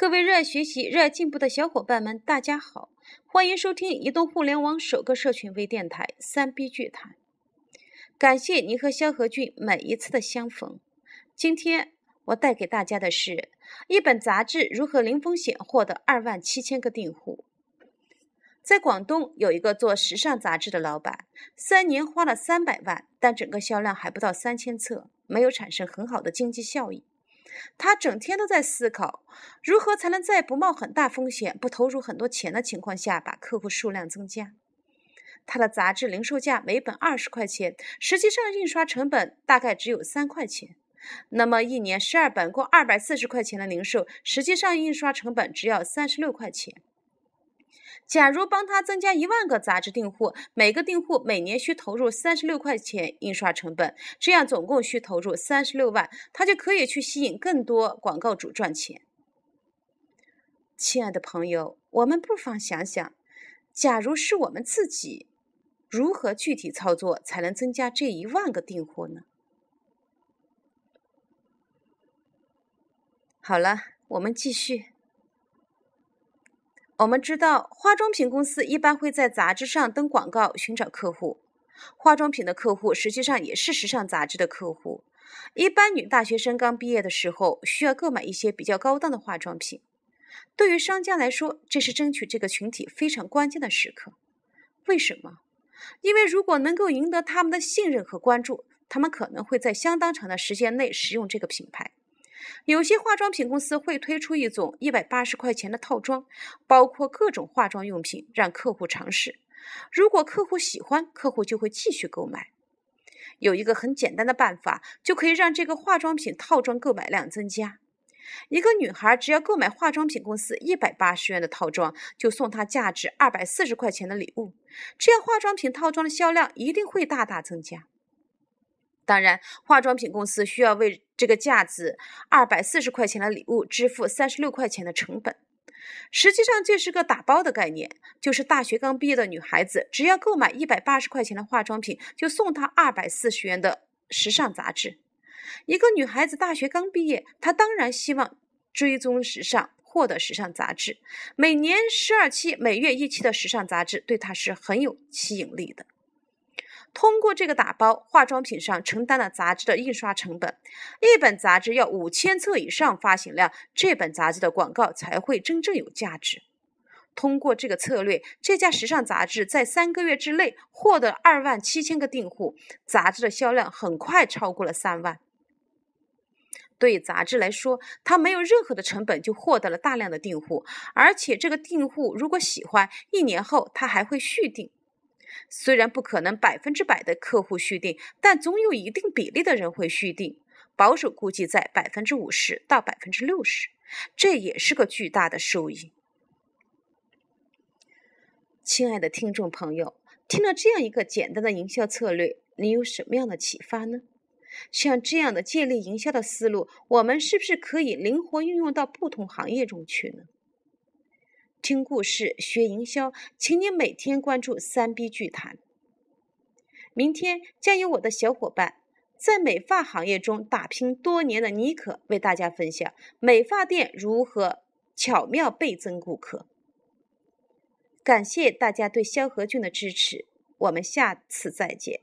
各位热爱学习、热爱进步的小伙伴们，大家好，欢迎收听移动互联网首个社群微电台《三 B 剧谈》。感谢您和萧何俊每一次的相逢。今天我带给大家的是一本杂志如何零风险获得二万七千个订户。在广东有一个做时尚杂志的老板，三年花了三百万，但整个销量还不到三千册，没有产生很好的经济效益。他整天都在思考，如何才能在不冒很大风险、不投入很多钱的情况下，把客户数量增加。他的杂志零售价每本二十块钱，实际上印刷成本大概只有三块钱。那么一年十二本，共二百四十块钱的零售，实际上印刷成本只要三十六块钱。假如帮他增加一万个杂志订户，每个订户每年需投入三十六块钱印刷成本，这样总共需投入三十六万，他就可以去吸引更多广告主赚钱。亲爱的朋友，我们不妨想想，假如是我们自己，如何具体操作才能增加这一万个订户呢？好了，我们继续。我们知道，化妆品公司一般会在杂志上登广告寻找客户。化妆品的客户实际上也是时尚杂志的客户。一般女大学生刚毕业的时候，需要购买一些比较高档的化妆品。对于商家来说，这是争取这个群体非常关键的时刻。为什么？因为如果能够赢得他们的信任和关注，他们可能会在相当长的时间内使用这个品牌。有些化妆品公司会推出一种一百八十块钱的套装，包括各种化妆用品，让客户尝试。如果客户喜欢，客户就会继续购买。有一个很简单的办法，就可以让这个化妆品套装购买量增加。一个女孩只要购买化妆品公司一百八十元的套装，就送她价值二百四十块钱的礼物，这样化妆品套装的销量一定会大大增加。当然，化妆品公司需要为这个价值二百四十块钱的礼物支付三十六块钱的成本。实际上，这是个打包的概念，就是大学刚毕业的女孩子，只要购买一百八十块钱的化妆品，就送她二百四十元的时尚杂志。一个女孩子大学刚毕业，她当然希望追踪时尚，获得时尚杂志。每年十二期、每月一期的时尚杂志，对她是很有吸引力的。通过这个打包，化妆品上承担了杂志的印刷成本。一本杂志要五千册以上发行量，这本杂志的广告才会真正有价值。通过这个策略，这家时尚杂志在三个月之内获得二万七千个订户，杂志的销量很快超过了三万。对杂志来说，它没有任何的成本就获得了大量的订户，而且这个订户如果喜欢，一年后他还会续订。虽然不可能百分之百的客户续订，但总有一定比例的人会续订，保守估计在百分之五十到百分之六十，这也是个巨大的收益。亲爱的听众朋友，听了这样一个简单的营销策略，你有什么样的启发呢？像这样的建立营销的思路，我们是不是可以灵活运用到不同行业中去呢？听故事学营销，请你每天关注三 B 剧谈。明天将由我的小伙伴，在美发行业中打拼多年的妮可为大家分享美发店如何巧妙倍增顾客。感谢大家对萧何俊的支持，我们下次再见。